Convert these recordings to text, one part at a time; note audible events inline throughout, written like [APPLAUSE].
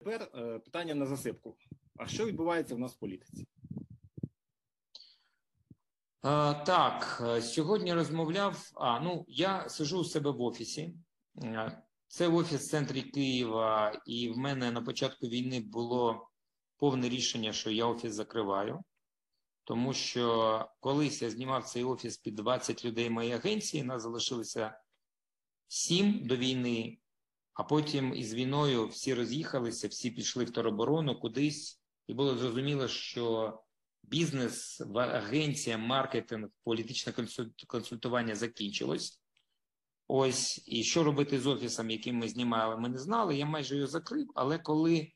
Тепер е, питання на засипку. А що відбувається в нас в політиці? А, так, е, сьогодні розмовляв. А ну я сижу у себе в офісі. Е, Це офіс в центрі Києва, і в мене на початку війни було повне рішення, що я офіс закриваю, тому що колись я знімав цей офіс під 20 людей моєї агенції, нас залишилося 7 до війни, а потім із війною всі роз'їхалися, всі пішли в тероборону кудись, і було зрозуміло, що бізнес, агенція, маркетинг, політичне консультування закінчилось. Ось, і що робити з офісом, яким ми знімали, ми не знали. Я майже його закрив. Але коли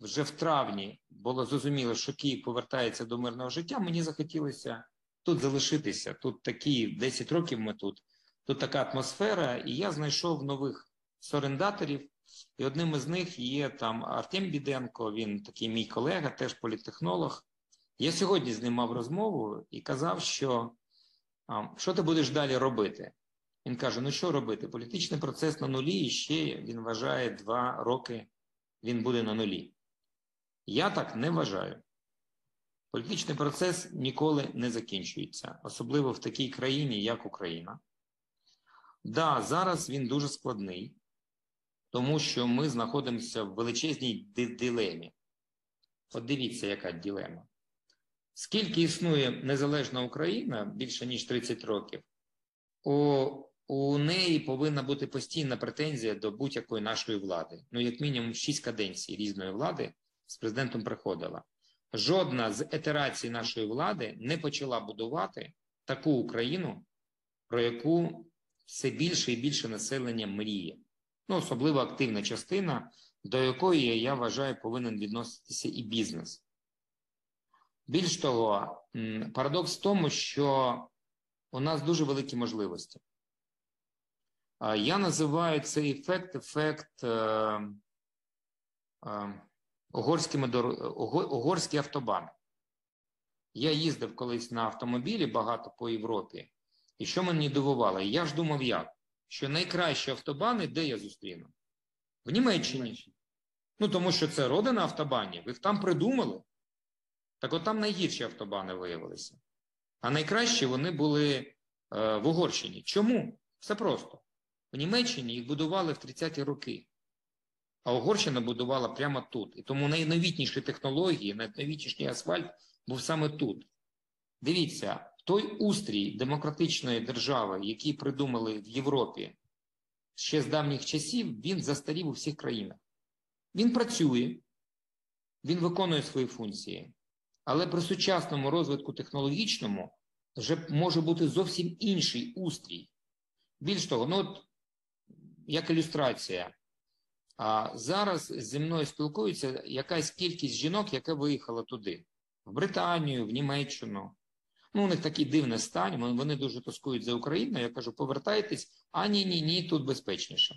вже в травні було зрозуміло, що Київ повертається до мирного життя, мені захотілося тут залишитися. Тут такі 10 років ми тут, тут така атмосфера, і я знайшов нових сорендаторів. І одним із них є там Артем Біденко, він такий мій колега, теж політтехнолог. Я сьогодні з ним мав розмову і казав, що що ти будеш далі робити? Він каже: ну що робити? Політичний процес на нулі, і ще він вважає два роки він буде на нулі. Я так не вважаю. Політичний процес ніколи не закінчується, особливо в такій країні, як Україна. Да, зараз він дуже складний, тому що ми знаходимося в величезній дилемі. От дивіться, яка дилема. Скільки існує незалежна Україна більше ніж 30 років, у, у неї повинна бути постійна претензія до будь-якої нашої влади. Ну, як мінімум, 6 каденцій різної влади з президентом приходила. Жодна з етерацій нашої влади не почала будувати таку Україну, про яку все більше і більше населення мріє. Ну, особливо активна частина, до якої я вважаю повинен відноситися і бізнес. Більш того, парадокс в тому, що у нас дуже великі можливості. Я називаю цей ефект ефект е, е, угорський автобан. Я їздив колись на автомобілі багато по Європі, і що мені дивувало? Я ж думав, як? Що найкращі автобани, де я зустріну? В Німеччині. Ну, тому що це родина автобанів, їх там придумали. Так от там найгірші автобани виявилися. А найкращі вони були е, в Угорщині. Чому? Все просто. В Німеччині їх будували в 30-ті роки, а Угорщина будувала прямо тут. І тому найновітніші технології, найновітніший асфальт був саме тут. Дивіться, той устрій демократичної держави, який придумали в Європі ще з давніх часів, він застарів у всіх країнах. Він працює, він виконує свої функції. Але при сучасному розвитку технологічному вже може бути зовсім інший устрій. Більш того, ну от як ілюстрація, а зараз зі мною спілкується якась кількість жінок, яка виїхала туди, в Британію, в Німеччину. Ну, у них такий дивний стан, вони дуже тоскують за Україну. Я кажу, повертайтесь, а ні, ні, ні, тут безпечніше.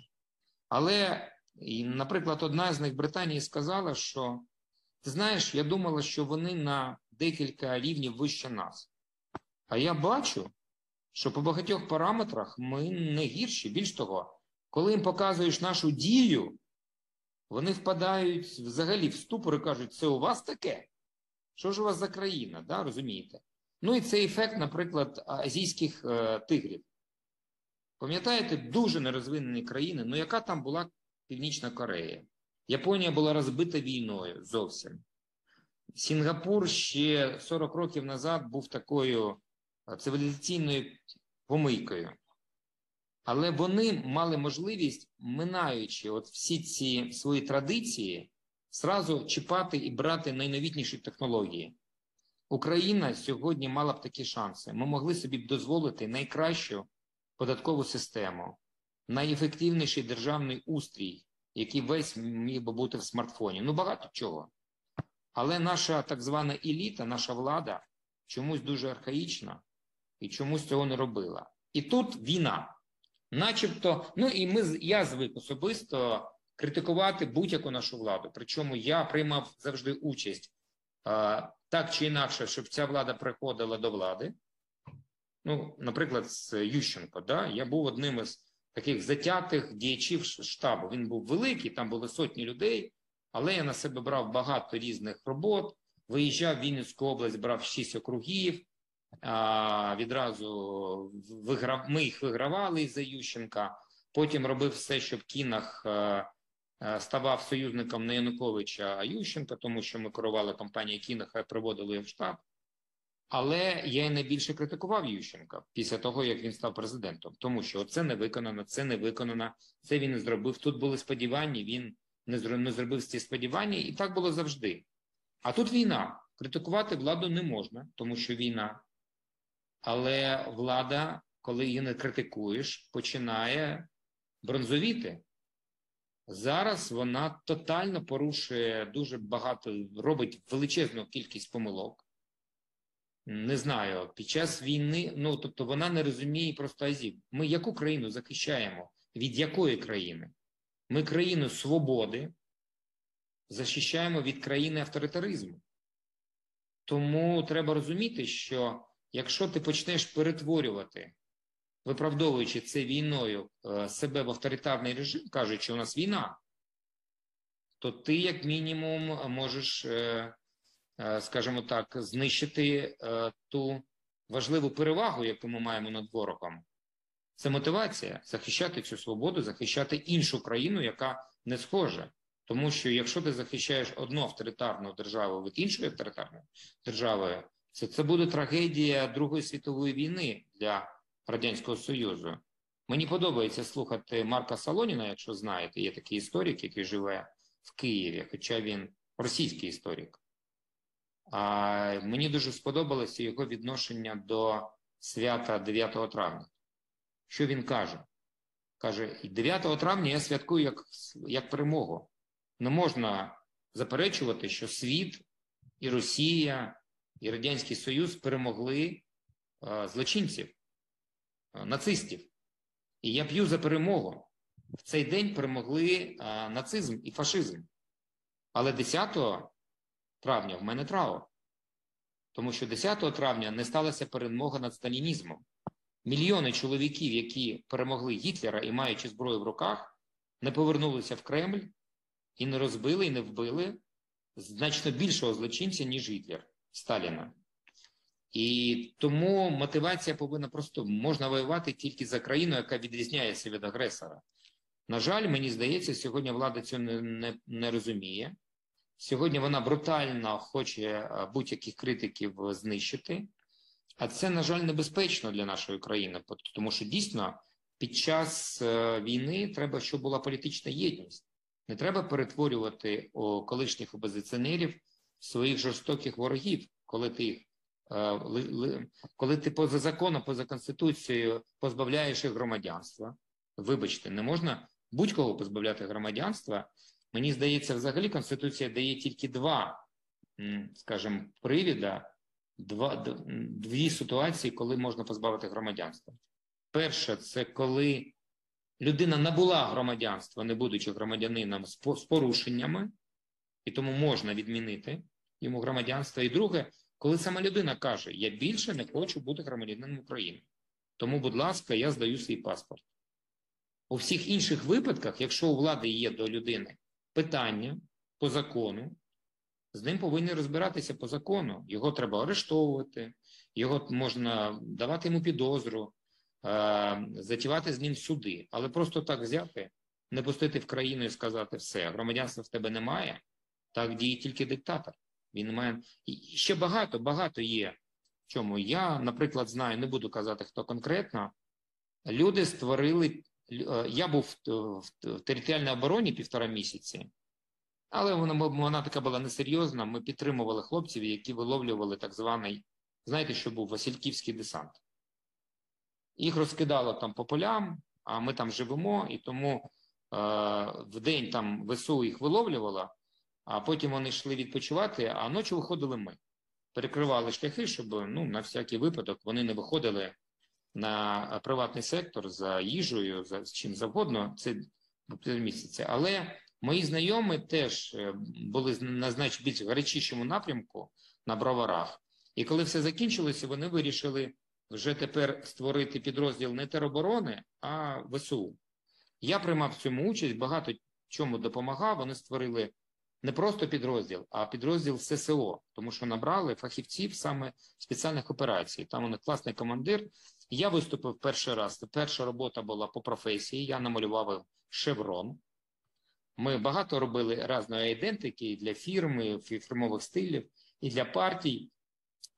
Але, наприклад, одна з них Британії сказала, що ти знаєш, я думала, що вони на декілька рівнів вище нас. А я бачу, що по багатьох параметрах ми не гірші. Більш того, коли їм показуєш нашу дію, вони впадають взагалі в ступор і кажуть, це у вас таке? Що ж у вас за країна? Да, Розумієте? Ну і цей ефект, наприклад, азійських е, тигрів. Пам'ятаєте, дуже нерозвинені країни, ну яка там була Північна Корея? Японія була розбита війною зовсім. Сінгапур ще 40 років назад був такою цивілізаційною помийкою. Але вони мали можливість, минаючи от всі ці свої традиції, зразу чіпати і брати найновітніші технології. Україна сьогодні мала б такі шанси. Ми могли собі дозволити найкращу податкову систему, найефективніший державний устрій який весь міг би бути в смартфоні. Ну, багато чого. Але наша так звана еліта, наша влада чомусь дуже архаїчна і чомусь цього не робила. І тут війна. Начебто, ну і ми я звик особисто критикувати будь-яку нашу владу. Причому я приймав завжди участь так чи інакше, щоб ця влада приходила до влади. Ну, наприклад, з Ющенко, да, я був одним із таких затятих діячів штабу. Він був великий, там були сотні людей. Але я на себе брав багато різних робот. Виїжджав в Вінницьку область, брав шість округів. А, відразу виграв, ми їх вигравали із-за Ющенка. Потім робив все, щоб Кінах е, е, ставав союзником не Януковича, а Ющенка, тому що ми керували компанією Кінаха і приводили в штаб. Але я й найбільше критикував Ющенка після того, як він став президентом, тому що це не виконано, це не виконано, це він не зробив. Тут були сподівання, він не не зробив ці сподівання, і так було завжди. А тут війна. Критикувати владу не можна, тому що війна. Але влада, коли її не критикуєш, починає бронзовіти. Зараз вона тотально порушує дуже багато, робить величезну кількість помилок. Не знаю, під час війни, ну тобто вона не розуміє просто азів. Ми яку країну захищаємо? Від якої країни? Ми країну свободи захищаємо від країни авторитаризму. Тому треба розуміти, що якщо ти почнеш перетворювати, виправдовуючи це війною е, себе в авторитарний режим, кажучи, у нас війна, то ти, як мінімум, можеш, е, е, скажімо так, знищити ту важливу перевагу, яку ми маємо над ворогом. Це мотивація захищати цю свободу, захищати іншу країну, яка не схожа. Тому що якщо ти захищаєш одну авторитарну державу від іншої авторитарної держави, це, це буде трагедія Другої світової війни для Радянського Союзу. Мені подобається слухати Марка Солоніна, якщо знаєте, є такий історик, який живе в Києві, хоча він російський історик. А Мені дуже сподобалося його відношення до свята 9 травня. Що він каже? Каже, 9 травня я святкую як, як перемогу не можна заперечувати, що світ і Росія, і Радянський Союз перемогли е, злочинців, нацистів. І я п'ю за перемогу. В цей день перемогли е, нацизм і фашизм. Але 10 травня в мене траур. Тому що 10 травня не сталася перемога над сталінізмом. Мільйони чоловіків, які перемогли Гітлера і маючи зброю в руках, не повернулися в Кремль і не розбили, і не вбили значно більшого злочинця, ніж Гітлер Сталіна. І тому мотивація повинна просто можна воювати тільки за країну, яка відрізняється від агресора. На жаль, мені здається, сьогодні влада цього не, не, не розуміє. Сьогодні вона брутально хоче е, будь-яких критиків знищити, а це, на жаль, небезпечно для нашої країни, тому що дійсно під час е, війни треба, щоб була політична єдність. Не треба перетворювати колишніх опозиціонерів своїх жорстоких ворогів, коли ти їх коли ти поза законом, поза конституцією позбавляєш їх громадянства. Вибачте, не можна будь-кого позбавляти громадянства. Мені здається, взагалі Конституція дає тільки два, скажімо, привіда, два, дві ситуації, коли можна позбавити громадянства. Перше, це коли людина набула громадянства, не будучи громадянином з порушеннями, і тому можна відмінити йому громадянство. І друге, коли сама людина каже: Я більше не хочу бути громадянином України. Тому, будь ласка, я здаю свій паспорт. У всіх інших випадках, якщо у влади є до людини питання по закону, з ним повинні розбиратися по закону. Його треба арештовувати, його можна давати йому підозру, Е, затівати з ним суди, але просто так взяти, не пустити в країну і сказати все, громадянства в тебе немає, так діє тільки диктатор. Він має і ще багато, багато є. Чому я, наприклад, знаю, не буду казати хто конкретно. Люди створили. Е, я був в територіальній обороні півтора місяці, але вона вона така була несерйозна. Ми підтримували хлопців, які виловлювали так званий, знаєте, що був Васильківський десант. Їх розкидало там по полям, а ми там живемо, і тому е, в день там ВСУ їх виловлювало, а потім вони йшли відпочивати, а ночі виходили ми. Перекривали шляхи, щоб ну, на всякий випадок вони не виходили на приватний сектор за їжею, за чим завгодно, це місяця. Але мої знайомі теж е, були на значно більш гарячішому напрямку на броварах. І коли все закінчилося, вони вирішили вже тепер створити підрозділ не тероборони, а ВСУ. Я приймав в цьому участь, багато чому допомагав. Вони створили не просто підрозділ, а підрозділ ССО, тому що набрали фахівців саме спеціальних операцій. Там у них класний командир. Я виступив перший раз. Перша робота була по професії. Я намалював шеврон. Ми багато робили різної ідентики для фірми, фірмових стилів і для партій.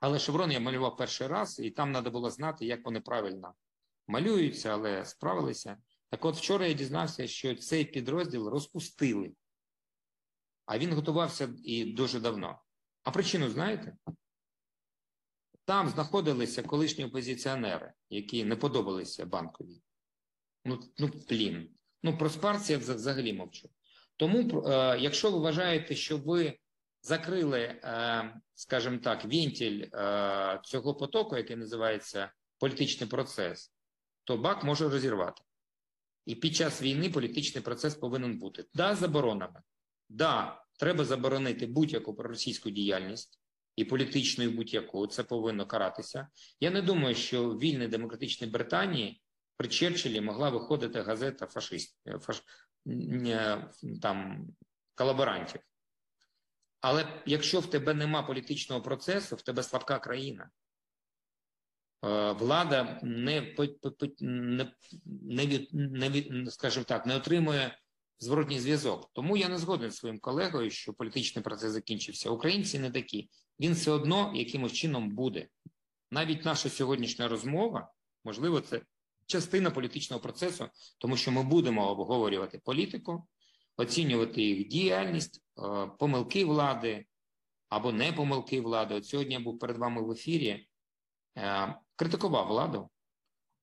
Але шеврон я малював перший раз, і там треба було знати, як вони правильно малюються, але справилися. Так от вчора я дізнався, що цей підрозділ розпустили, а він готувався і дуже давно. А причину знаєте? Там знаходилися колишні опозиціонери, які не подобалися банкові. Ну, ну плін. Ну, про спарці я взагалі мовчу. Тому, е, якщо ви вважаєте, що ви закрили, е, скажімо так, вентиль е, цього потоку, який називається політичний процес, то бак може розірвати. І під час війни політичний процес повинен бути. Да, заборонами. Да, треба заборонити будь-яку проросійську діяльність і політичну, і будь-яку. Це повинно каратися. Я не думаю, що в вільній демократичній Британії при Черчиллі могла виходити газета фашист, фаш, там, колаборантів. Але якщо в тебе нема політичного процесу, в тебе слабка країна. Е, влада не не, не, не, скажімо так, не отримує зворотній зв'язок. Тому я не згоден з своїм колегою, що політичний процес закінчився. Українці не такі. Він все одно якимось чином буде. Навіть наша сьогоднішня розмова, можливо, це частина політичного процесу, тому що ми будемо обговорювати політику, оцінювати їх діяльність, е, помилки влади або не помилки влади. От сьогодні я був перед вами в ефірі. Е, критикував владу,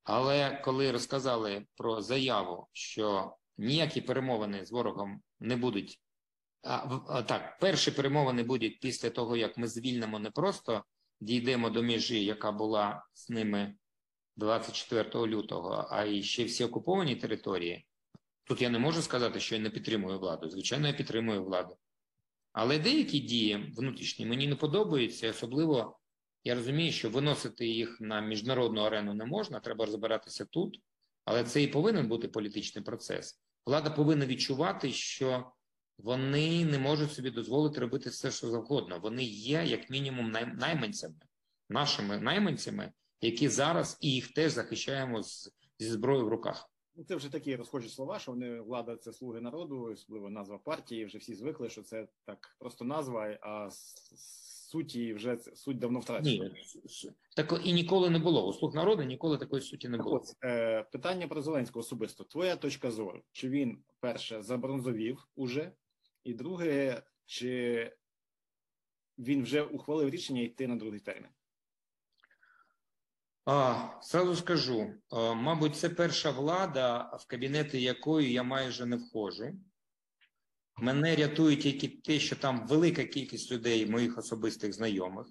але коли розказали про заяву, що ніякі перемовини з ворогом не будуть. А, Так, перші перемовини будуть після того, як ми звільнимо не просто дійдемо до межі, яка була з ними 24 лютого, а і ще всі окуповані території. Тут я не можу сказати, що я не підтримую владу. Звичайно, я підтримую владу. Але деякі дії внутрішні мені не подобаються, особливо я розумію, що виносити їх на міжнародну арену не можна, треба розбиратися тут, але це і повинен бути політичний процес. Влада повинна відчувати, що вони не можуть собі дозволити робити все, що завгодно. Вони є, як мінімум, найманцями, нашими найманцями, які зараз і їх теж захищаємо з, зі зброєю в руках. Ну, це вже такі розхожі слова, що вони влада це слуги народу, особливо назва партії. Вже всі звикли, що це так просто назва, а суті вже суть давно втрачена. Ні, так і ніколи не було. У слуг народу ніколи такої суті не було. От, е, питання про Зеленського особисто. Твоя точка зору. Чи він перше забронзовів уже, і друге, чи він вже ухвалив рішення йти на другий термін? А, Сразу скажу, а, мабуть, це перша влада, в кабінети якої я майже не входжу. Мене рятує тільки те, що там велика кількість людей, моїх особистих знайомих,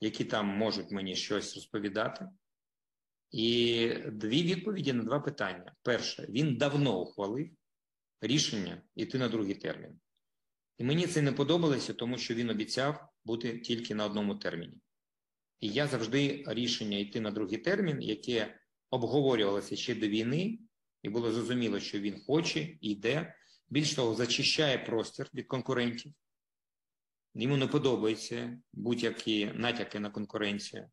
які там можуть мені щось розповідати. І дві відповіді на два питання. Перше, він давно ухвалив рішення йти на другий термін. І мені це не подобалося, тому що він обіцяв бути тільки на одному терміні. І я завжди рішення йти на другий термін, яке обговорювалося ще до війни, і було зрозуміло, що він хоче і йде. Більш того, зачищає простір від конкурентів. Йому не подобаються будь-які натяки на конкуренцію.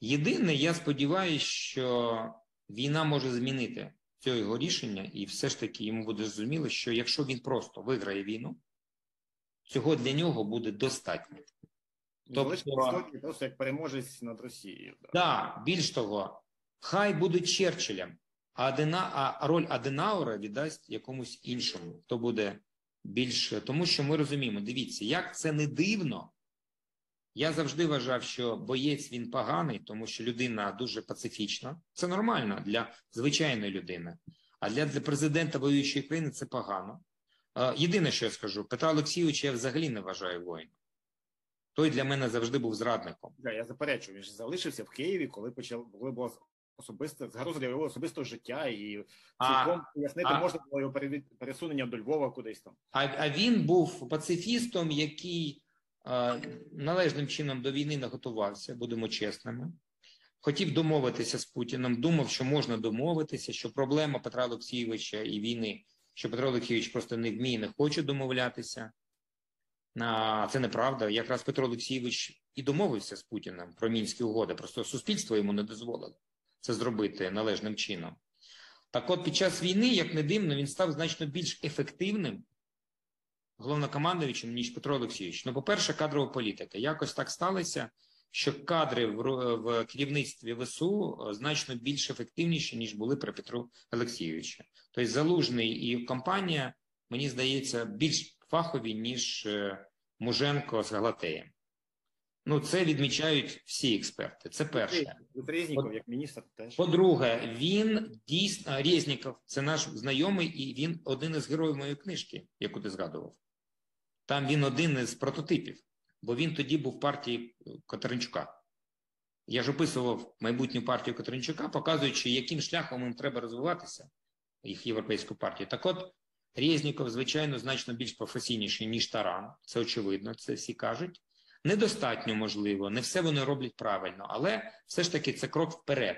Єдине, я сподіваюся, що війна може змінити це його рішення, і все ж таки йому буде зрозуміло, що якщо він просто виграє війну, цього для нього буде достатньо. Тобто, просто як переможець над Росією. Так, да, більш того, хай буде Черчиллем, а Адена, а роль Аденаура віддасть якомусь іншому, хто буде більше. Тому що ми розуміємо, дивіться, як це не дивно. Я завжди вважав, що боєць він поганий, тому що людина дуже пацифічна. Це нормально для звичайної людини. А для для президента воюючої країни це погано. Єдине, що я скажу, Петра Олексійовича я взагалі не вважаю воїном. Той для мене завжди був зрадником. Я заперечую, він ж залишився в Києві, коли почав коли була особисте загроза для його особистого життя, і цілком пояснити можна було його пересунення до Львова кудись там. А а він був пацифістом, який а, належним чином до війни не готувався, будемо чесними. Хотів домовитися з Путіним, думав, що можна домовитися, що проблема Петра Олексійовича і війни що Петро Олексійович просто не вміє, не хоче домовлятися. А це неправда. Якраз Петро Олексійович і домовився з Путіним про мінські угоди. Просто суспільство йому не дозволило це зробити належним чином. Так от під час війни, як не дивно, він став значно більш ефективним головнокомандуючим, ніж Петро Олексійович. Ну, по-перше, кадрова політика. Якось так сталося, що кадри в, в керівництві ВСУ значно більш ефективніші, ніж були при Петру Олексійовичу. Тобто Залужний і компанія, мені здається, більш фахові, ніж е, Муженко з Галатеєм. Ну, це відмічають всі експерти. Це перше. Резніков, як міністр, теж. По-друге, він дійсно Резніков, це наш знайомий, і він один із героїв моєї книжки, яку ти згадував. Там він один із прототипів, бо він тоді був в партії Катеринчука. Я ж описував майбутню партію Катеринчука, показуючи, яким шляхом їм треба розвиватися, їх європейську партію. Так от, Резніков, звичайно, значно більш професійніший, ніж Таран. Це очевидно, це всі кажуть. Недостатньо можливо, не все вони роблять правильно, але все ж таки це крок вперед.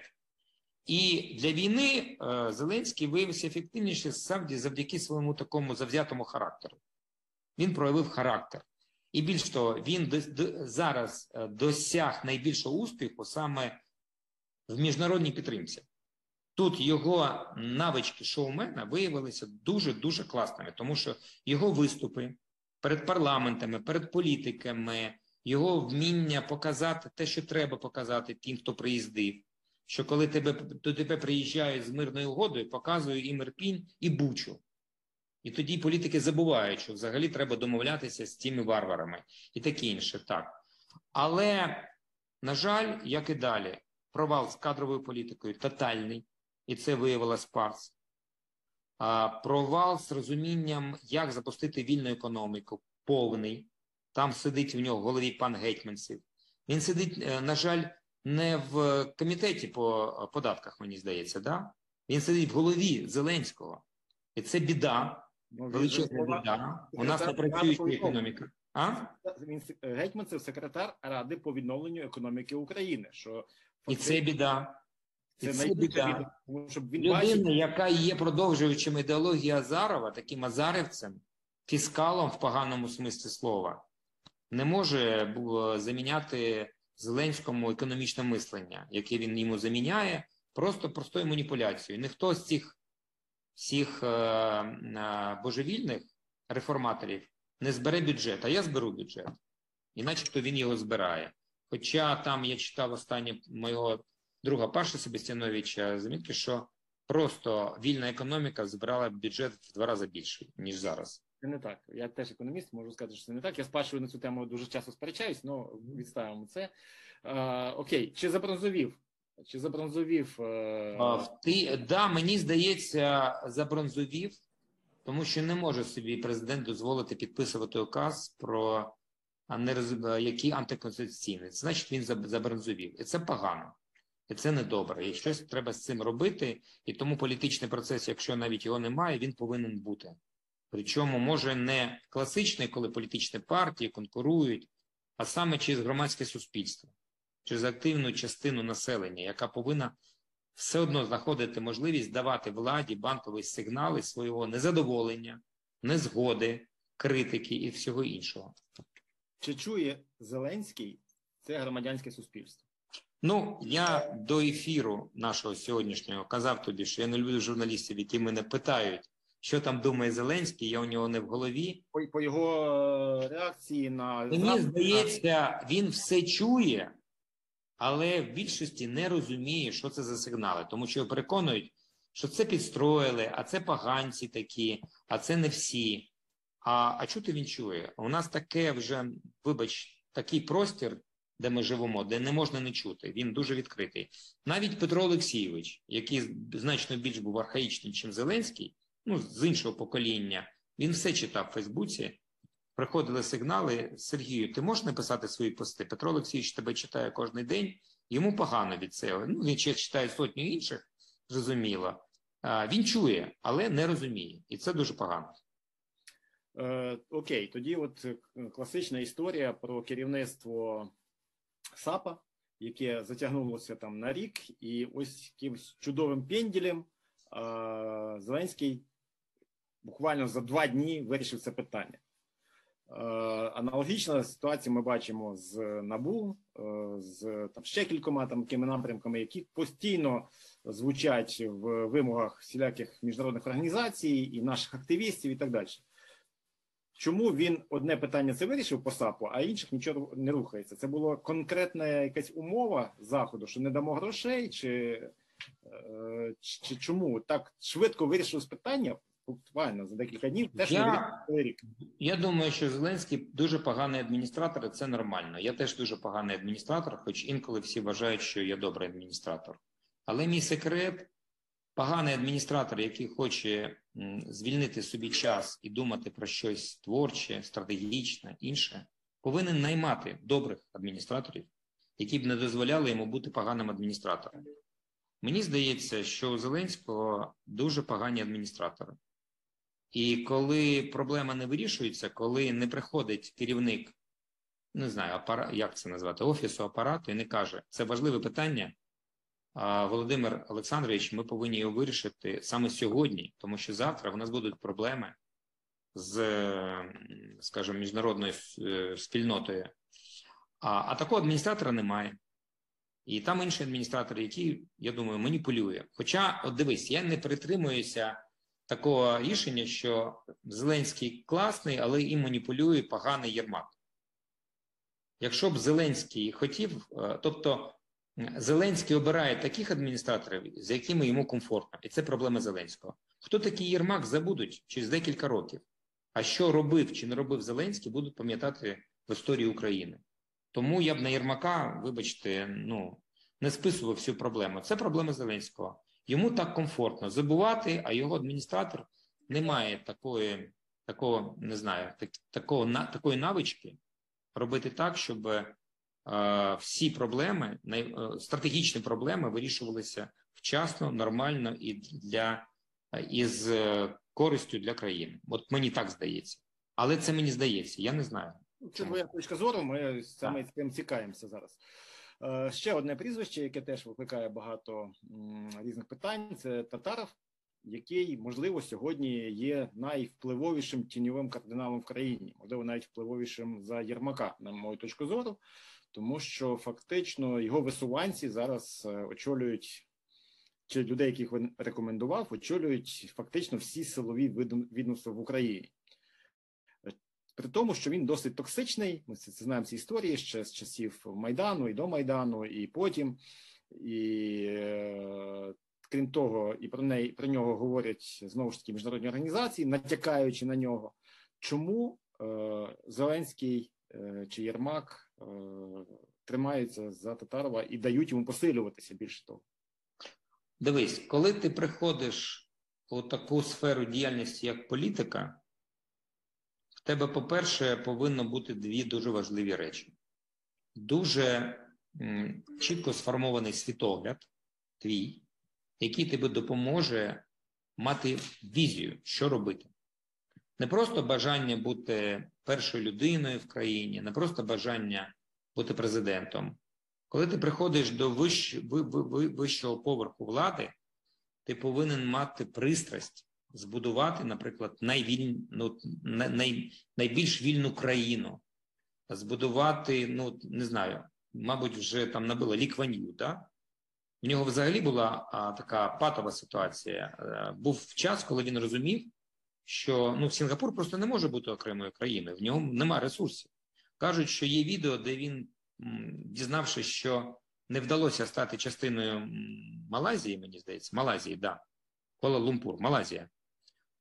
І для війни е, Зеленський виявився ефективніше завдяки своєму такому завзятому характеру. Він проявив характер. І більш того, він зараз е, досяг найбільшого успіху саме в міжнародній підтримці. Тут його навички шоумена виявилися дуже-дуже класними, тому що його виступи перед парламентами, перед політиками, його вміння показати те, що треба показати тим, хто приїздив. Що коли тебе до тебе приїжджають з мирною угодою, показує і Мерпінь, і Бучу. І тоді політики забувають, що взагалі треба домовлятися з цими варварами і таке інше. Так. Але, на жаль, як і далі, провал з кадровою політикою тотальний, і це виявила Спарс. Провал з розумінням, як запустити вільну економіку, повний. Там сидить в нього в голові пан Гетьманцев. Він сидить, е, на жаль, не в комітеті по податках, мені здається, да? він сидить в голові Зеленського. І це біда, Ну, величезна біда. У нас не працююча економіка. А? Він Гетьманцев секретар Ради по відновленню економіки України. Що І це біда. І це це біда. щоб він Людина, бачить, яка є продовжуючим ідеології Азарова, таким азарівцем, фіскалом в поганому смислі слова, не може заміняти Зеленському економічне мислення, яке він йому заміняє, просто простою маніпуляцією. Ніхто з цих всіх е, е, божевільних реформаторів не збере бюджет, а я зберу бюджет. І начебто він його збирає. Хоча там я читав останнє моєго друга Паша Себастьяновича замітки, що просто вільна економіка збирала бюджет в два рази більший, ніж зараз. Це не так. Я теж економіст, можу сказати, що це не так. Я з Пашою на цю тему дуже часто сперечаюсь, але відставимо це. Е, окей, чи забронзовів? Чи забронзовів? Е, да, мені здається, забронзовів, тому що не може собі президент дозволити підписувати указ про а, нероз- які антиконституційні. Це значить, він заб- забронзовів. І це погано. І це недобре. І щось треба з цим робити. І тому політичний процес, якщо навіть його немає, він повинен бути. Причому може не класичний, коли політичні партії конкурують, а саме через громадське суспільство, через активну частину населення, яка повинна все одно знаходити можливість давати владі банкові сигнали свого незадоволення, незгоди, критики і всього іншого. Чи чує Зеленський це громадянське суспільство? Ну, я до ефіру нашого сьогоднішнього казав тобі, що я не люблю журналістів, які мене питають, що там думає Зеленський, я у нього не в голові. По, по його е, реакції на Мені здається, він все чує, але в більшості не розуміє, що це за сигнали, тому що переконують, що це підстроїли, а це поганці такі, а це не всі. А, а чути він чує? У нас таке вже, вибач, такий простір, де ми живемо, де не можна не чути. Він дуже відкритий. Навіть Петро Олексійович, який значно більш був архаїчним, ніж Зеленський, ну з іншого покоління, він все читав в Фейсбуці. Приходили сигнали Сергію, ти можеш написати свої пости? Петро Олексійович тебе читає кожен день, йому погано від цього. Ну, він ще читає сотню інших, зрозуміло. Він чує, але не розуміє. І це дуже погано. Е, окей, тоді от е, класична історія про керівництво САПа, яке затягнулося там на рік, і ось якимось чудовим пенділем е, Зеленський буквально за два дні вирішив це питання. Е, Аналогічна ситуація ми бачимо з НАБУ, е, з там ще кількома там такими напрямками, які постійно звучать в вимогах всіляких міжнародних організацій і наших активістів, і так далі. Чому він одне питання це вирішив по САПу, а інших нічого не рухається? Це була конкретна якась умова заходу, що не дамо грошей, чи, е, чи чому так швидко вирішилось питання? Буквально за декілька днів, теж Я- рік. Я думаю, що Зеленський дуже поганий адміністратор, і це нормально. Я теж дуже поганий адміністратор, хоч інколи всі вважають, що я добрий адміністратор. Але мій секрет поганий адміністратор, який хоче звільнити собі час і думати про щось творче, стратегічне, інше, повинен наймати добрих адміністраторів, які б не дозволяли йому бути поганим адміністратором. Мені здається, що у Зеленського дуже погані адміністратори. І коли проблема не вирішується, коли не приходить керівник, не знаю, апара... як це назвати, офісу апарату і не каже, це важливе питання. Володимир Олександрович, ми повинні його вирішити саме сьогодні, тому що завтра у нас будуть проблеми з, скажімо, міжнародною е, спільнотою. А, а такого адміністратора немає. І там інший адміністратор, який, я думаю, маніпулює. Хоча, от дивись, я не притримуюся такого рішення, що Зеленський класний, але і маніпулює поганий Єрмак. Якщо б Зеленський хотів, е, тобто Зеленський обирає таких адміністраторів, з якими йому комфортно, і це проблема Зеленського. Хто такий Єрмак, забудуть через декілька років. А що робив чи не робив Зеленський, будуть пам'ятати в історії України. Тому я б на Єрмака, вибачте, ну не списував всю проблему. Це проблема Зеленського. Йому так комфортно забувати, а його адміністратор не має такої, такого, не знаю, так, такого на такої навички робити так, щоб е, всі проблеми, най, е, стратегічні проблеми вирішувалися вчасно, нормально і для е, із е, користю для країни. От мені так здається. Але це мені здається, я не знаю. Це твоя точка зору. Ми саме цим цікаємося зараз. Е, Ще одне прізвище, яке теж викликає багато різних питань. Це Татаров, який, можливо, сьогодні є найвпливовішим тіньовим кардиналом в країні, можливо, навіть впливовішим за Єрмака, на мою точку зору, тому що фактично його висуванці зараз е, очолюють. Чи людей, яких він рекомендував, очолюють фактично всі силові відомства в Україні при тому, що він досить токсичний. Ми це, знаємо ці історії ще з часів Майдану і до Майдану, і потім. І е, крім того, і про неї про нього говорять знову ж таки міжнародні організації, натякаючи на нього. Чому е, Зеленський е, чи Єрмак е, тримаються за Татарова і дають йому посилюватися більше того? Дивись, коли ти приходиш у таку сферу діяльності, як політика, в тебе, по-перше, повинно бути дві дуже важливі речі. Дуже чітко сформований світогляд твій, який тобі допоможе мати візію, що робити. Не просто бажання бути першою людиною в країні, не просто бажання бути президентом. Коли ти приходиш до вищ, ви- ви- ви- вищого поверху влади, ти повинен мати пристрасть збудувати, наприклад, найвіль... ну, най... най- найбільш вільну країну, збудувати, ну не знаю, мабуть, вже там набило лікванію, да? В нього взагалі була а, така патова ситуація. Е, Був час, коли він розумів, що ну, Сінгапур просто не може бути окремою країною, в нього немає ресурсів. Кажуть, що є відео, де він, дізнавшись, що не вдалося стати частиною Малайзії, мені здається, Малайзії, да. Куала-Лумпур, Малайзія.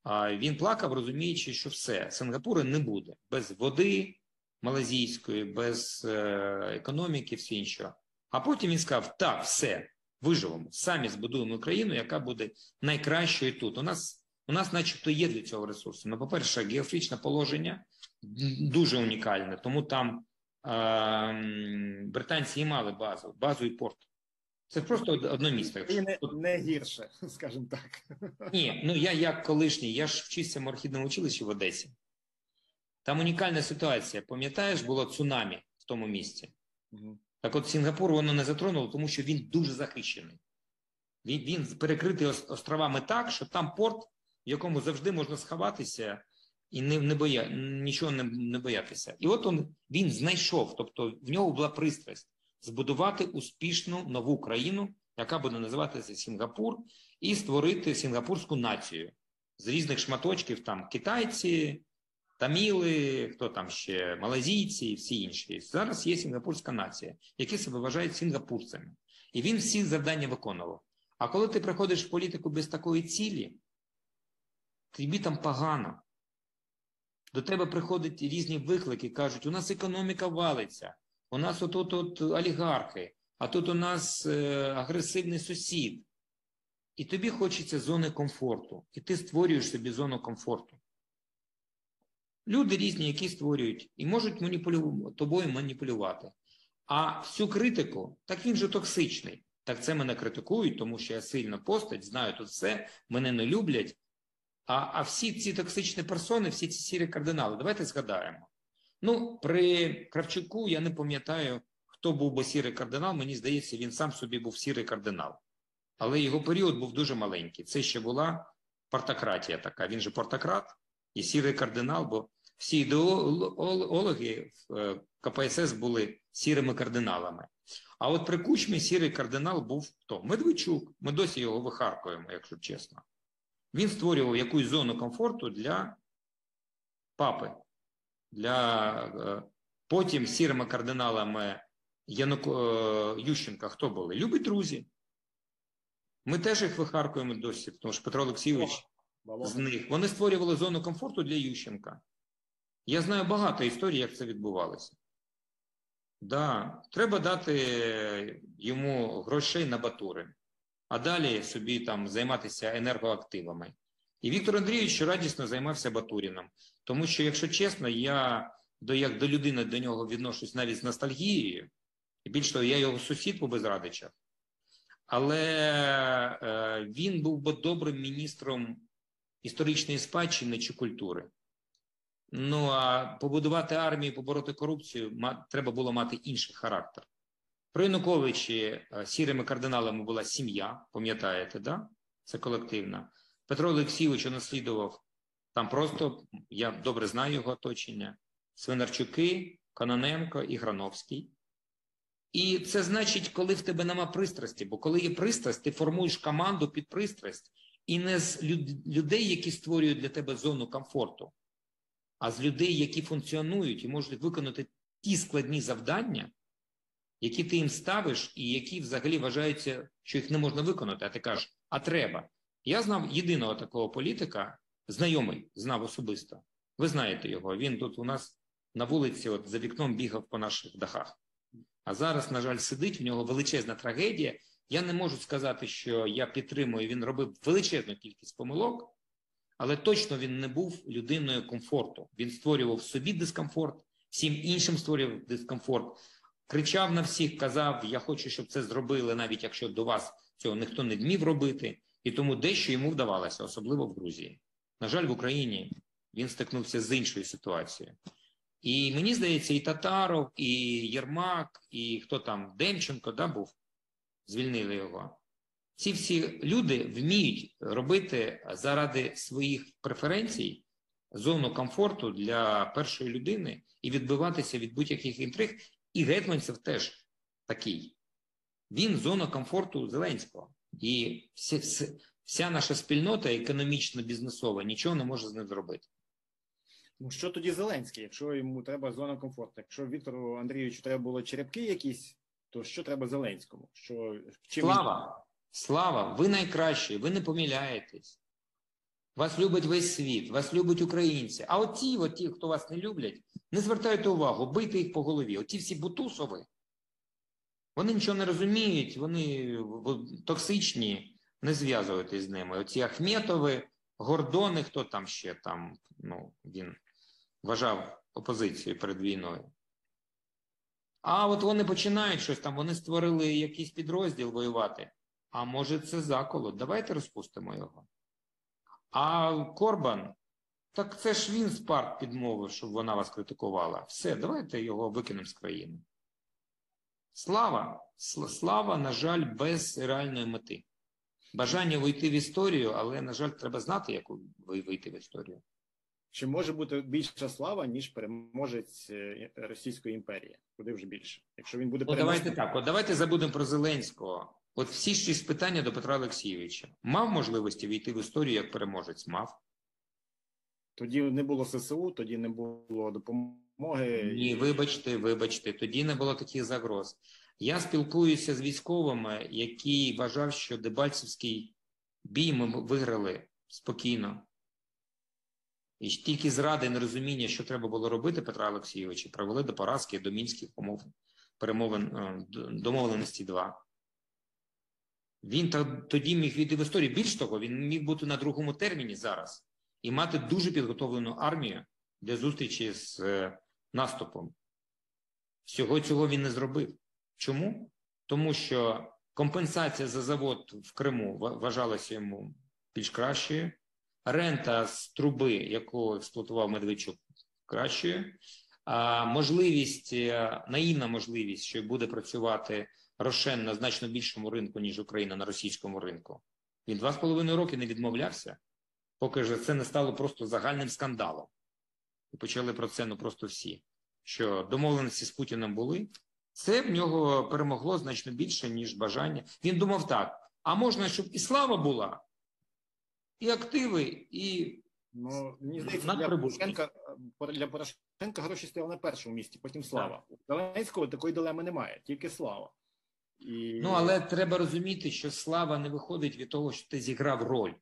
Він плакав, розуміючи, що все, Сингапура не буде без води малазійської, без е, економіки, все інше. А потім він сказав: так, все, виживемо, самі збудуємо країну, яка буде найкращою тут. У нас, у нас, начебто, є для цього ресурси. Ну, по-перше, географічне положення дуже унікальне, тому там е, британці і мали базу, базу і порт. Це просто од- одне місто. І не, не гірше, [LAUGHS] скажімо так. ні, ну я як колишній, я ж вчився в морхідному училищі в Одесі. Там унікальна ситуація. Пам'ятаєш, було цунамі в тому місці. Мгм. Так от Сінгапур воно не затронуло, тому що він дуже захищений. Він, він перекритий островами так, що там порт в якому завжди можна сховатися і не, не боя, нічого не, не боятися. І от он, він знайшов, тобто в нього була пристрасть збудувати успішну нову країну, яка буде називатися Сінгапур, і створити сінгапурську націю з різних шматочків, там китайці, таміли, хто там ще, малазійці і всі інші. Зараз є сінгапурська нація, які себе вважають сінгапурцями. І він всі завдання виконував. А коли ти приходиш в політику без такої цілі, тобі там погано. До тебе приходять різні виклики, кажуть, у нас економіка валиться, у нас отут от олігархи, а тут у нас е, агресивний сусід. І тобі хочеться зони комфорту, і ти створюєш собі зону комфорту. Люди різні, які створюють, і можуть маніпулю... тобою маніпулювати. А всю критику, так він же токсичний. Так це мене критикують, тому що я сильна постать, знаю тут все, мене не люблять. А а всі ці токсичні персони, всі ці сірі кардинали, давайте згадаємо. Ну, при Кравчуку я не пам'ятаю, хто був би сірий кардинал. Мені здається, він сам собі був сірий кардинал. Але його період був дуже маленький. Це ще була партократія така. Він же портократ і сірий кардинал, бо всі ідеологи в е, КПСС були сірими кардиналами. А от при кучмі сірий кардинал був хто? Медведчук. Ми досі його вихаркуємо, якщо чесно. Він створював якусь зону комфорту для папи. Для е, Потім сірими кардиналами. Е, Ющенка хто були? Любі друзі. Ми теж їх вихаркуємо досі, тому що Петро Олексійович з них. Вони створювали зону комфорту для Ющенка. Я знаю багато історій, як це відбувалося. Да, треба дати йому грошей на батури, а далі собі там займатися енергоактивами. І Віктор Андрійович радісно займався Батуріном, тому що, якщо чесно, я до як до людини до нього відношусь навіть з ностальгією, і більш того, я його сусід по безрадичах, але е, він був би добрим міністром історичної спадщини чи культури. Ну а побудувати армію, побороти корупцію треба було мати інший характер. При Януковичі е, сірими кардиналами була сім'я, пам'ятаєте, да? Це колективна. Петро Олексійович наслідував там просто, я добре знаю його оточення, Свинарчуки, Кононенко і Грановський. І це значить, коли в тебе нема пристрасті, бо коли є пристрасть, ти формуєш команду під пристрасть і не з людей, які створюють для тебе зону комфорту а з людей, які функціонують і можуть виконати ті складні завдання, які ти їм ставиш, і які взагалі вважаються, що їх не можна виконати, а ти кажеш, а треба. Я знав єдиного такого політика, знайомий, знав особисто. Ви знаєте його. Він тут у нас на вулиці, от за вікном бігав по наших дахах. А зараз, на жаль, сидить в нього величезна трагедія. Я не можу сказати, що я підтримую. Він робив величезну кількість помилок, але точно він не був людиною комфорту. Він створював собі дискомфорт, всім іншим створював дискомфорт, кричав на всіх, казав: Я хочу, щоб це зробили, навіть якщо до вас цього ніхто не вмів робити, і тому дещо йому вдавалося, особливо в Грузії. На жаль, в Україні він стикнувся з іншою ситуацією. І мені здається, і Татаров, і Єрмак, і хто там Демченко да, був, звільнили його. Ці всі люди вміють робити заради своїх преференцій зону комфорту для першої людини і відбиватися від будь-яких інтриг. І Гетманцев теж такий. Він зона комфорту Зеленського. І вся, вся, вся наша спільнота економічно бізнесова нічого не може з ним зробити. Ну що тоді Зеленський, якщо йому треба зона комфорту? Якщо Віктору Андрійовичу треба було черепки якісь, то що треба Зеленському? Що чим Слава! Слава, ви найкращі, ви не помиляєтесь. Вас любить весь світ, вас люблять українці. А от ті, хто вас не люблять, не звертайте увагу, бийте їх по голові. Оті всі бутусови, вони нічого не розуміють, вони токсичні, не зв'язуйтесь з ними. Оці Ахметови, Гордони, хто там ще там, ну, він вважав опозицію перед війною. А от вони починають щось там, вони створили якийсь підрозділ воювати. А може, це заколот? Давайте розпустимо його. А Корбан, так це ж він спарт підмовив, щоб вона вас критикувала. Все, давайте його викинемо з країни. Слава, слава, на жаль, без реальної мети. Бажання вийти в історію, але, на жаль, треба знати, як вийти в історію. Чи може бути більша слава, ніж переможець е, Російської імперії? Куди вже більше? Якщо він буде Ну, давайте так. От давайте забудемо про Зеленського. От всі шість питання до Петра Олексійовича. Мав можливості війти в історію як переможець? Мав. тоді не було ССУ, тоді не було допомоги. Ні, вибачте, вибачте, тоді не було таких загроз. Я спілкуюся з військовими, які вважав, що Дебальцевський бій ми виграли спокійно. І тільки зради і нерозуміння, що треба було робити Петра Олексійовича, привели до поразки до мінських умов перемовин е, домовленості 2. Він тоді міг війти в історію. Більш того, він міг бути на другому терміні зараз і мати дуже підготовлену армію для зустрічі з е, наступом. Всього цього він не зробив. Чому? Тому що компенсація за завод в Криму вважалася йому більш кращою, рента з труби, яку експлуатував Медведчук, кращою, а можливість, е, наївна можливість, що буде працювати Рошен на значно більшому ринку, ніж Україна на російському ринку. Він два з половиною роки не відмовлявся, поки ж це не стало просто загальним скандалом. І почали про це ну просто всі. Що домовленості з Путіним були, це в нього перемогло значно більше, ніж бажання. Він думав так: а можна, щоб і слава була, і активи, і Ну, мені здається, для Порошенка, е, для Порошенка гроші стояли на першому місці, потім слава. У Зеленського такої дилеми немає, тільки слава. І... Ну, але треба розуміти, що слава не виходить від того, що ти зіграв роль.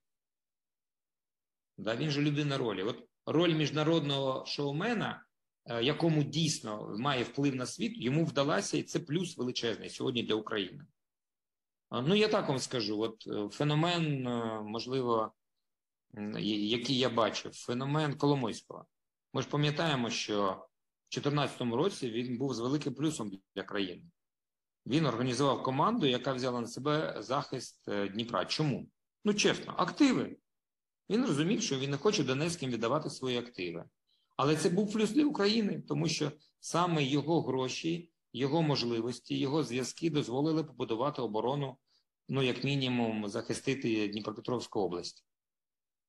Да, він же людина ролі. От роль міжнародного шоумена, е, якому дійсно має вплив на світ, йому вдалася, і це плюс величезний сьогодні для України. Ну, я так вам скажу: от е, феномен, е, можливо, який я бачив, феномен Коломойського. Ми ж пам'ятаємо, що в 2014 році він був з великим плюсом для країни. Він організував команду, яка взяла на себе захист Дніпра. Чому? Ну, чесно, активи. Він розумів, що він не хоче Донецьким віддавати свої активи. Але це був плюс для України, тому що саме його гроші, його можливості, його зв'язки дозволили побудувати оборону, ну, як мінімум, захистити Дніпропетровську область.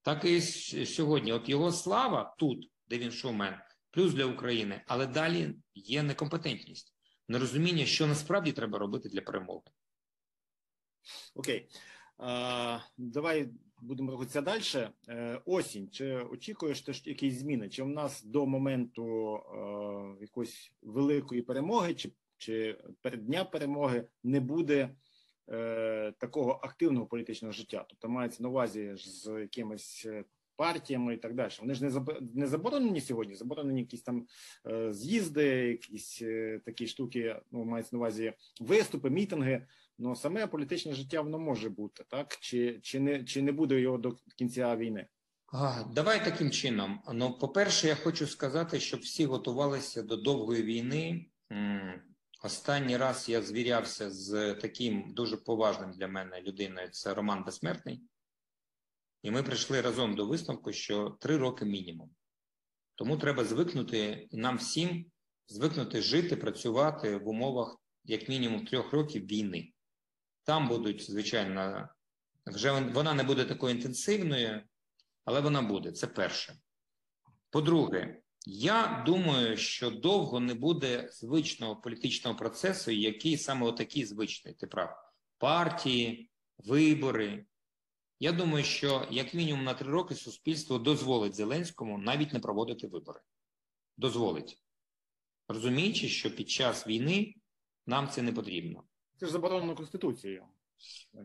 Так і сьогодні. От його слава тут, де він шоумен, плюс для України, але далі є некомпетентність нерозуміння, що насправді треба робити для перемоги. Окей. А, давай будемо рухатися далі. Е, осінь. Чи очікуєш ти якісь зміни? Чи в нас до моменту е, якоїсь великої перемоги, чи, чи перед дня перемоги не буде е, такого активного політичного життя? Тобто мається на увазі з якимись е, партіями і так далі. Вони ж не заб- не заборонені сьогодні, заборонені якісь там е, з'їзди, якісь е, такі штуки, ну мається на увазі виступи, мітинги. Ну саме політичне життя воно може бути, так? Чи, чи, не, чи не буде його до кінця війни? А, Давай таким чином. Ну, по-перше, я хочу сказати, щоб всі готувалися до довгої війни. Останній раз я звірявся з таким дуже поважним для мене людиною. Це Роман Безсмертний. І ми прийшли разом до висновку, що три роки мінімум. Тому треба звикнути нам всім звикнути жити, працювати в умовах як мінімум трьох років війни. Там будуть, звичайно, вже вона не буде такою інтенсивною, але вона буде. Це перше. По-друге, я думаю, що довго не буде звичного політичного процесу, який саме отакий звичний. Ти прав. Партії, вибори. Я думаю, що як мінімум на три роки суспільство дозволить Зеленському навіть не проводити вибори. Дозволить. Розуміючи, що під час війни нам це не потрібно. Це ж заборонено конституцією.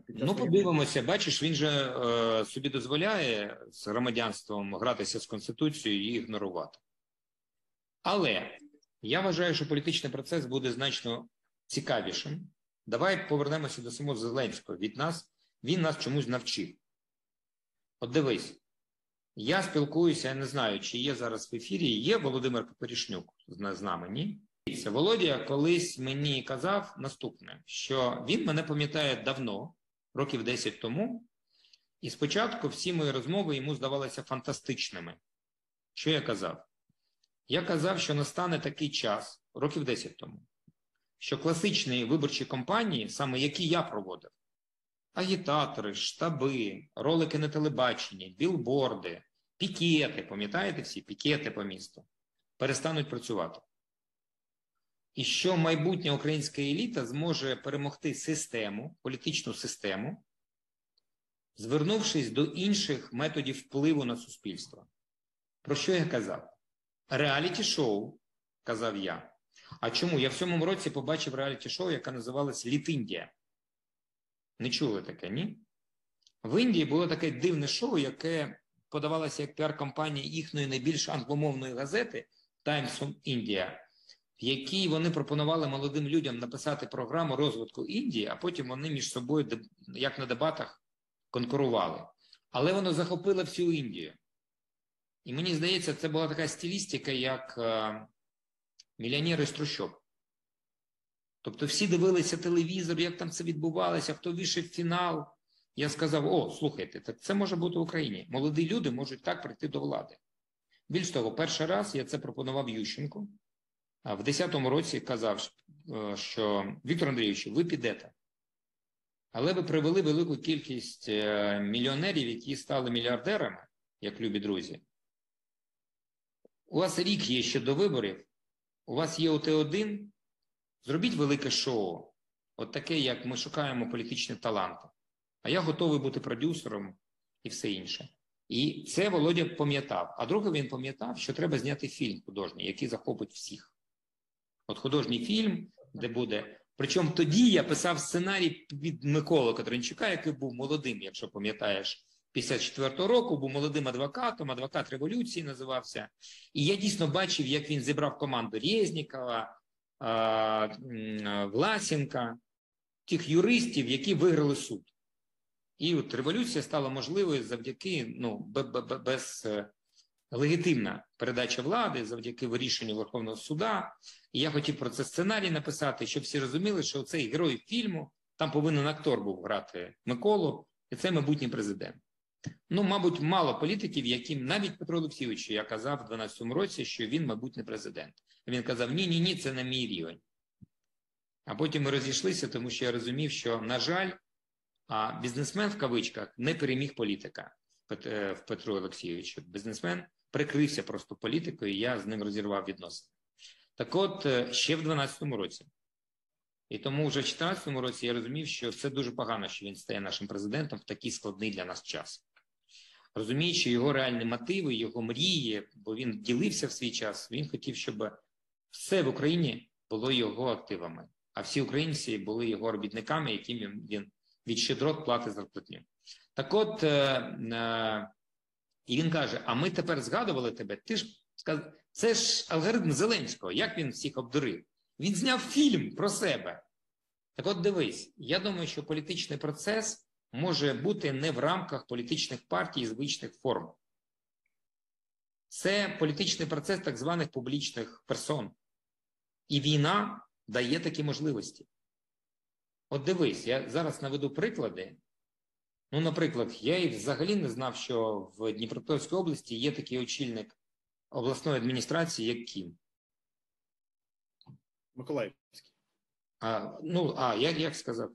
Ну, подивимося, бачиш, він же е, собі дозволяє з громадянством гратися з Конституцією і ігнорувати. Але я вважаю, що політичний процес буде значно цікавішим. Давай повернемося до самого Зеленського. Від нас він нас чомусь навчив. От дивись, я спілкуюся, я не знаю, чи є зараз в ефірі. Є Володимир Поперішнюк з з нами, ні? Дивіться, Володя колись мені казав наступне: що він мене пам'ятає давно, років 10 тому, і спочатку всі мої розмови йому здавалися фантастичними. Що я казав? Я казав, що настане такий час, років 10 тому, що класичні виборчі кампанії, саме які я проводив, агітатори, штаби, ролики на телебаченні, білборди, пікети, пам'ятаєте всі пікети по місту, перестануть працювати. І що майбутня українська еліта зможе перемогти систему, політичну систему, звернувшись до інших методів впливу на суспільство. Про що я казав? Реаліті-шоу, казав я. А чому? Я в цьому році побачив реаліті-шоу, яке називалось Літіндія. Не чули таке, ні? В Індії було таке дивне шоу, яке подавалося як піар-компанія їхньої найбільш англомовної газети Times of India, якій вони пропонували молодим людям написати програму розвитку Індії, а потім вони між собою, як на дебатах, конкурували. Але воно захопило всю Індію. І мені здається, це була така стилістика, як е, мільйонери з трущоб. Тобто всі дивилися телевізор, як там це відбувалося, хто вийшов в фінал. Я сказав: о, слухайте, так це може бути в Україні. Молоді люди можуть так прийти до влади. Більш того, перший раз я це пропонував Ющенку. В 2010 році казав, е, що Віктор Андрійович, ви підете. Але ви привели велику кількість е, мільйонерів, які стали мільярдерами, як любі друзі. У вас рік є ще до виборів, у вас є ОТ-1, зробіть велике шоу, от таке, як ми шукаємо політичні таланти. А я готовий бути продюсером і все інше. І це Володя пам'ятав. А друге, він пам'ятав, що треба зняти фільм художній, який захопить всіх. От художній фільм, де буде. Причому тоді я писав сценарій від Миколи Катеринчука, який був молодим, якщо пам'ятаєш, 54-го року, був молодим адвокатом, адвокат революції називався. І я дійсно бачив, як він зібрав команду Резнікова, Власенка, тих юристів, які виграли суд. І от революція стала можливою завдяки ну, без е, легітимна передача влади, завдяки вирішенню Верховного суда. І я хотів про це сценарій написати, щоб всі розуміли, що цей герой фільму там повинен актор був грати Миколу, і це майбутній президент. Ну, мабуть, мало політиків, яким навіть Петро Олексійович, я казав в 12 році, що він, мабуть, не президент. Він казав: ні, ні, ні, це не мій рівень. А потім ми розійшлися, тому що я розумів, що, на жаль, а бізнесмен в кавичках не переміг політика е, в Петру Олексійовичу. Бізнесмен прикрився просто політикою, і я з ним розірвав відносини. Так от, е, ще в 2012 році. І тому вже в 2014 році я розумів, що це дуже погано, що він стає нашим президентом в такий складний для нас час. Розуміючи його реальні мотиви, його мрії, бо він ділився в свій час, він хотів, щоб все в Україні було його активами, а всі українці були його робітниками, яким він від щедрот платить зарплатню. Так от, е, е, і він каже: А ми тепер згадували тебе. Ти ж це ж алгоритм Зеленського, як він всіх обдурив. Він зняв фільм про себе. Так от дивись, я думаю, що політичний процес може бути не в рамках політичних партій і звичних форм. Це політичний процес так званих публічних персон. І війна дає такі можливості. От дивись, я зараз наведу приклади. Ну, наприклад, я і взагалі не знав, що в Дніпропетровській області є такий очільник обласної адміністрації, як Кім. Миколаївський. А, Ну, а як як сказав?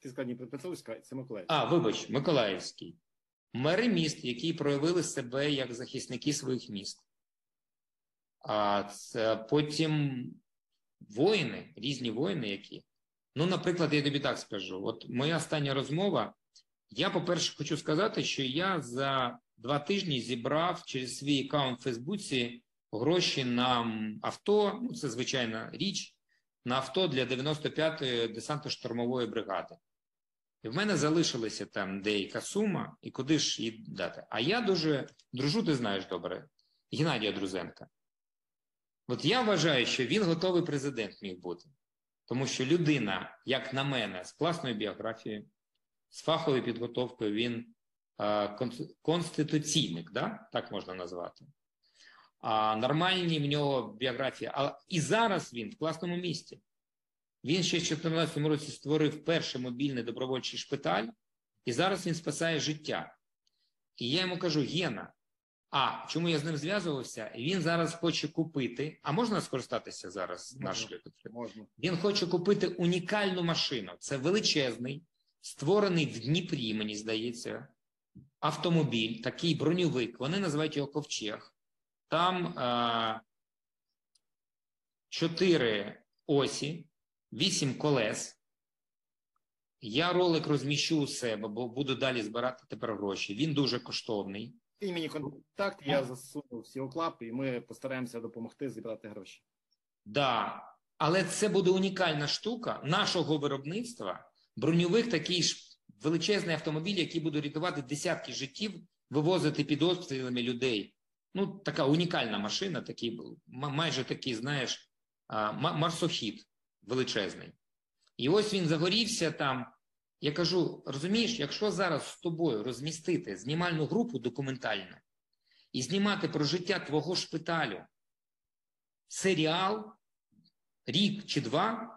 Ти сказав Дніпропетровська, це Миколаївський. А, вибач, Миколаївський. Мери міст, які проявили себе як захисники своїх міст. А це потім воїни, різні воїни, які. Ну, наприклад, я тобі так скажу: от моя остання розмова. Я, по-перше, хочу сказати, що я за два тижні зібрав через свій аккаунт в Фейсбуці гроші на авто. Ну, це звичайна річ, на авто для 95-ї десантно-штурмової бригади. І в мене залишилася там деяка сума, і куди ж її дати. А я дуже дружу, ти знаєш добре, Геннадія Друзенка. От я вважаю, що він готовий президент міг бути. Тому що людина, як на мене, з класною біографією, з фаховою підготовкою, він е, конституційник, да? так можна назвати. А нормальні в нього біографії. А і зараз він в класному місті. Він ще в 2014 році створив перший мобільний добровольчий шпиталь, і зараз він спасає життя. І я йому кажу: Гена, а чому я з ним зв'язувався? Він зараз хоче купити. А можна скористатися зараз можна, нашою можна. Він хоче купити унікальну машину. Це величезний створений в Дніпрі, мені здається, автомобіль, такий броньовик. Вони називають його ковчег. Там е, чотири осі, вісім колес. Я ролик розміщу у себе, бо буду далі збирати тепер гроші. Він дуже коштовний. Кинь мені контакт, я засуну всі оклапи, і ми постараємося допомогти зібрати гроші. Да, але це буде унікальна штука нашого виробництва. Броньовик такий ж величезний автомобіль, який буде рятувати десятки життів, вивозити під обстрілами людей. Ну, така унікальна машина, такий, майже такий, знаєш, марсохід величезний. І ось він загорівся там. Я кажу: розумієш, якщо зараз з тобою розмістити знімальну групу документальну і знімати про життя твого шпиталю серіал, рік чи два,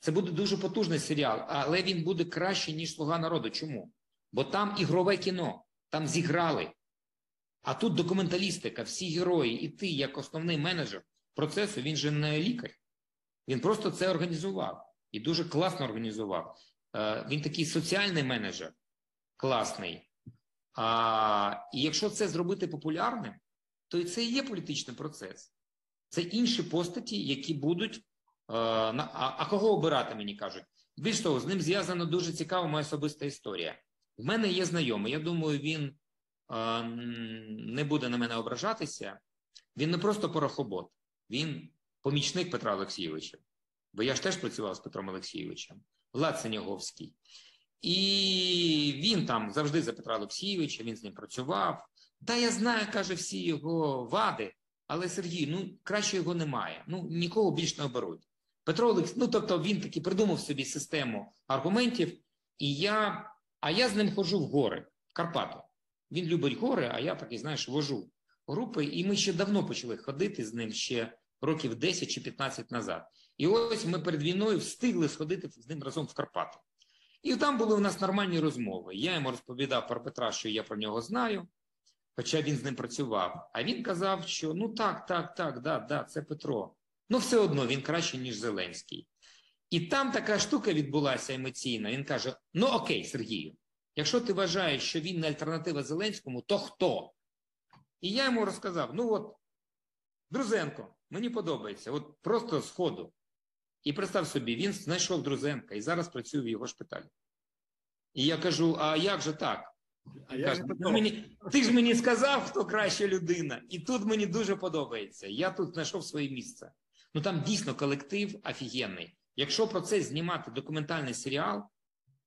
це буде дуже потужний серіал, але він буде краще, ніж Слуга народу. Чому? Бо там ігрове кіно, там зіграли. А тут документалістика, всі герої, і ти, як основний менеджер процесу, він же не лікар. Він просто це організував і дуже класно організував. Е, Він такий соціальний менеджер, класний. А, і якщо це зробити популярним, то і це і є політичний процес. Це інші постаті, які будуть. Е, а, а кого обирати, мені кажуть? Більш того, з ним зв'язана дуже цікава моя особиста історія. В мене є знайомий, я думаю, він е, не буде на мене ображатися. Він не просто порохобот, він помічник Петра Олексійовича. Бо я ж теж працював з Петром Олексійовичем, Влад Синяговський. І він там завжди за Петра Олексійовича, він з ним працював. Та я знаю, каже, всі його вади, але Сергій, ну краще його немає. Ну нікого більш не оберуть. Петро Олекс... ну тобто він таки придумав собі систему аргументів, і я, а я з ним ходжу в гори, в Карпати. Він любить гори, а я такий, знаєш, вожу групи, і ми ще давно почали ходити з ним ще років 10 чи 15 назад. І ось ми перед війною встигли сходити з ним разом в Карпати. І там були у нас нормальні розмови. Я йому розповідав про Петра, що я про нього знаю, хоча він з ним працював. А він казав, що ну так, так, так, да, да, це Петро. Ну, все одно він краще, ніж Зеленський. І там така штука відбулася емоційна. Він каже: Ну окей, Сергію, якщо ти вважаєш, що він не альтернатива Зеленському, то хто? І я йому розказав: ну от, Друзенко, мені подобається, от просто з ходу. І представ собі, він знайшов Друзенка і зараз працює в його шпиталі. І я кажу: а як же так? А я Каже, ж «Ну, мені, ти ж мені сказав, хто краща людина, і тут мені дуже подобається. Я тут знайшов своє місце. Ну там дійсно колектив офігенний. Якщо про це знімати документальний серіал,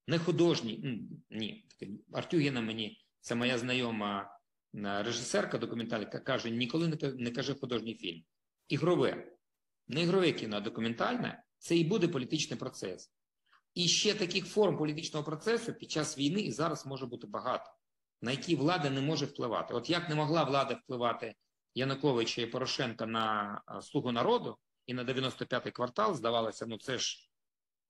не художній, ні, Артюгіна мені, це моя знайома режисерка документальна, каже: ніколи не каже художній фільм. Ігрове, не ігрове кіно, а документальне це і буде політичний процес. І ще таких форм політичного процесу під час війни і зараз може бути багато, на які влада не може впливати. От як не могла влада впливати Януковича і Порошенка на слугу народу і на 95-й квартал, здавалося, ну це ж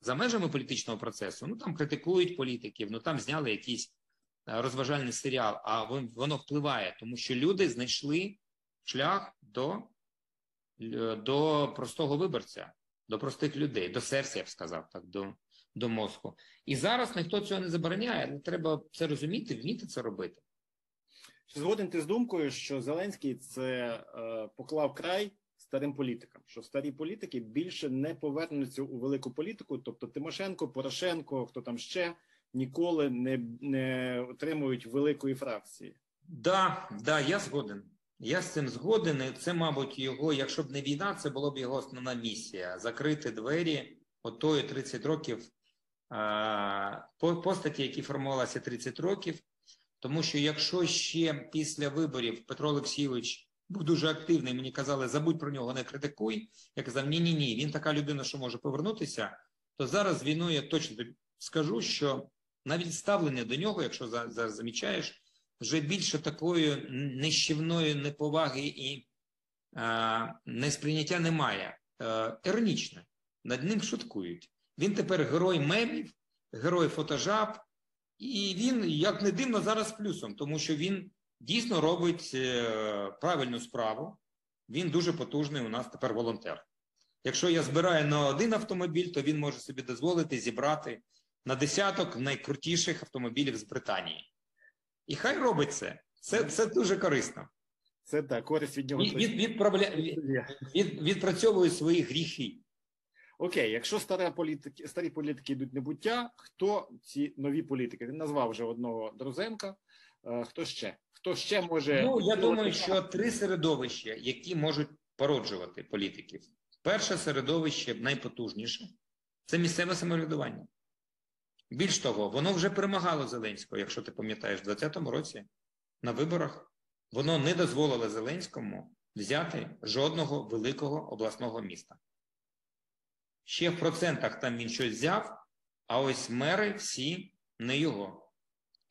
за межами політичного процесу. Ну там критикують політиків, ну там зняли якийсь розважальний серіал, а воно впливає, тому що люди знайшли шлях до, е, до простого виборця, до простих людей, до серця, я б сказав так, до, до мозку. І зараз ніхто цього не забороняє, але треба це розуміти, вміти це робити. Чи згоден ти з думкою, що Зеленський це е, поклав край старим політикам, що старі політики більше не повернуться у велику політику, тобто Тимошенко, Порошенко, хто там ще ніколи не, не отримують великої фракції. Да, да, я згоден. Я з цим згоден. Це, мабуть, його, якщо б не війна, це була б його основна місія закрити двері отої 30 років постаті, які формувалися 30 років. Тому що якщо ще після виборів Петро Олексійович був дуже активний, мені казали, забудь про нього, не критикуй. Я казав, ні, ні, ні, він така людина, що може повернутися. То зараз війною я точно скажу, що навіть ставлення до нього, якщо зараз замічаєш, вже більше такої нищівної неповаги і е, несприйняття немає. Е, іронічне. Над ним шуткують. Він тепер герой мемів, герой фотожаб, і він, як не дивно, зараз плюсом, тому що він дійсно робить е, правильну справу. Він дуже потужний у нас тепер волонтер. Якщо я збираю на один автомобіль, то він може собі дозволити зібрати на десяток найкрутіших автомобілів з Британії. І хай робить це. Це, це дуже корисно. Це так, користь від нього. Від, від, відправля- від, від, відпрацьовує свої гріхи. Окей, якщо старі політики, старі політики йдуть небуття, хто ці нові політики? Він назвав вже одного Друзенка. Е, Хто ще? Хто ще може Ну, я думаю, що три середовища, які можуть породжувати політиків. Перше середовище найпотужніше це місцеве самоврядування. Більш того, воно вже перемагало Зеленського, якщо ти пам'ятаєш, в 2020 році на виборах воно не дозволило Зеленському взяти жодного великого обласного міста. Ще в процентах там він щось взяв, а ось мери всі не його.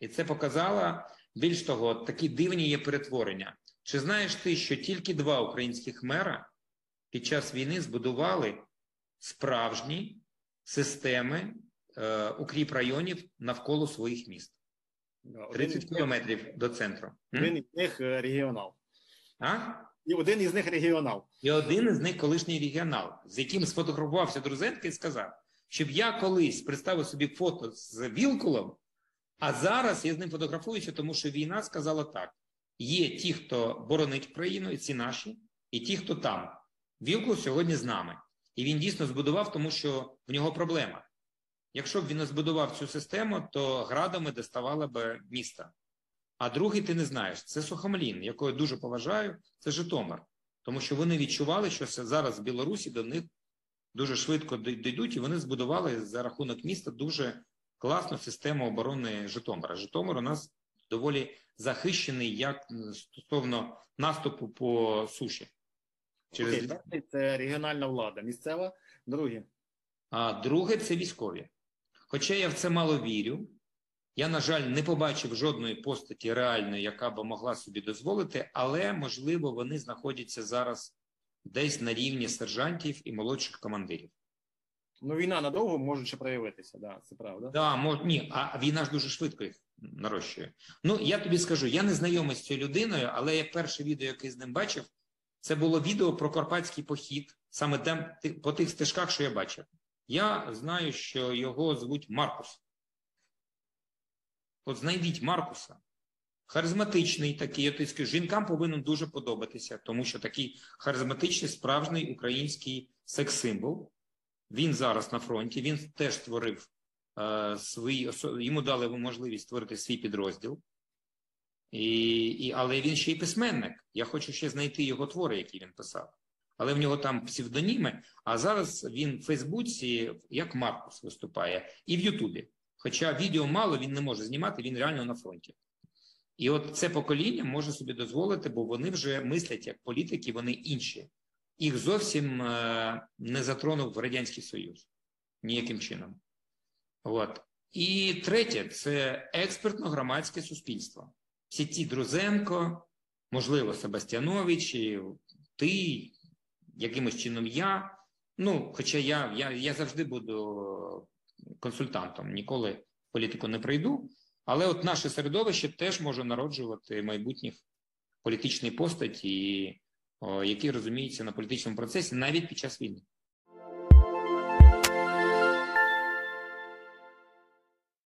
І це показало, більш того, такі дивні є перетворення. Чи знаєш ти, що тільки два українських мера під час війни збудували справжні системи е, укріп районів навколо своїх міст? Да, 30 кілометрів до центру. Один із них е, регіонал. А? І один із них регіонал. І один із них колишній регіонал, з яким сфотографувався Друзенко і сказав, щоб я колись представив собі фото з Вілкулом, а зараз я з ним фотографуюся, тому що війна сказала так: є ті, хто боронить країну, і ці наші, і ті, хто там. Вілкул сьогодні з нами. І він дійсно збудував, тому що в нього проблема. Якщо б він не збудував цю систему, то градами доставало б міста. А другий ти не знаєш. Це Сухомлін, якого я дуже поважаю, це Житомир. Тому що вони відчували, що зараз в Білорусі до них дуже швидко дійдуть, і вони збудували за рахунок міста дуже класну систему оборони Житомира. Житомир у нас доволі захищений як стосовно наступу по суші. Через Окей, перший це регіональна влада, місцева. Друге. А друге це військові. Хоча я в це мало вірю, я, на жаль, не побачив жодної постаті реальної, яка б могла собі дозволити, але можливо вони знаходяться зараз десь на рівні сержантів і молодших командирів. Ну, війна надовго може ще проявитися, да, це правда. Да, мож, ні, а війна ж дуже швидко їх нарощує. Ну я тобі скажу, я не знайомий з цією людиною, але я перше відео, яке з ним бачив, це було відео про карпатський похід, саме там по тих стежках, що я бачив. Я знаю, що його звуть Маркус. От знайдіть Маркуса. Харизматичний такий, я тобі скажу, жінкам повинен дуже подобатися, тому що такий харизматичний, справжній український секс-символ. Він зараз на фронті, він теж створив е, свій, йому дали можливість створити свій підрозділ. І, і, але він ще й письменник. Я хочу ще знайти його твори, які він писав. Але в нього там псевдоніми. А зараз він в Фейсбуці як Маркус виступає, і в Ютубі. Хоча відео мало він не може знімати, він реально на фронті. І от це покоління може собі дозволити, бо вони вже мислять як політики, вони інші. Їх зовсім е, не затронув Радянський Союз ніяким чином. От. І третє це експертно-громадське суспільство. Всі ті Друзенко, можливо, Себастьянович, ти, якимось чином я. Ну, хоча я, я, я завжди буду консультантом, ніколи в політику не прийду. Але от наше середовище теж може народжувати майбутніх політичних постаті, о, які розуміються на політичному процесі навіть під час війни.